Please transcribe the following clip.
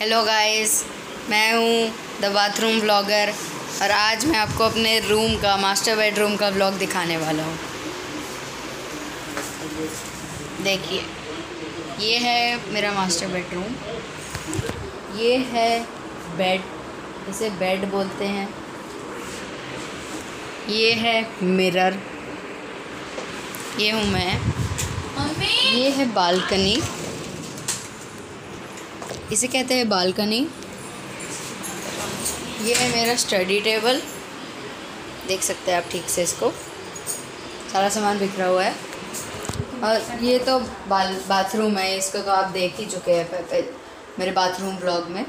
Hello guys मैं हूँ the bathroom blogger और आज मैं आपको अपने रूम का मास्टर बेडरूम का ब्लॉग दिखाने वाला हूँ। देखिए ये है मेरा मास्टर बेडरूम ये है बेड इसे बेड बोलते हैं। ये है मिरर ये हूँ मैं। ये है बालकनी। इसे कहते हैं बालकनी। ये है मेरा स्टडी टेबल। देख सकते हैं आप ठीक से इसको। सारा सामान बिखरा हुआ है। और ये तो बाल बाथरूम है, इसको तो आप देख ही चुके हैं। मेरे बाथरूम ब्लॉग में।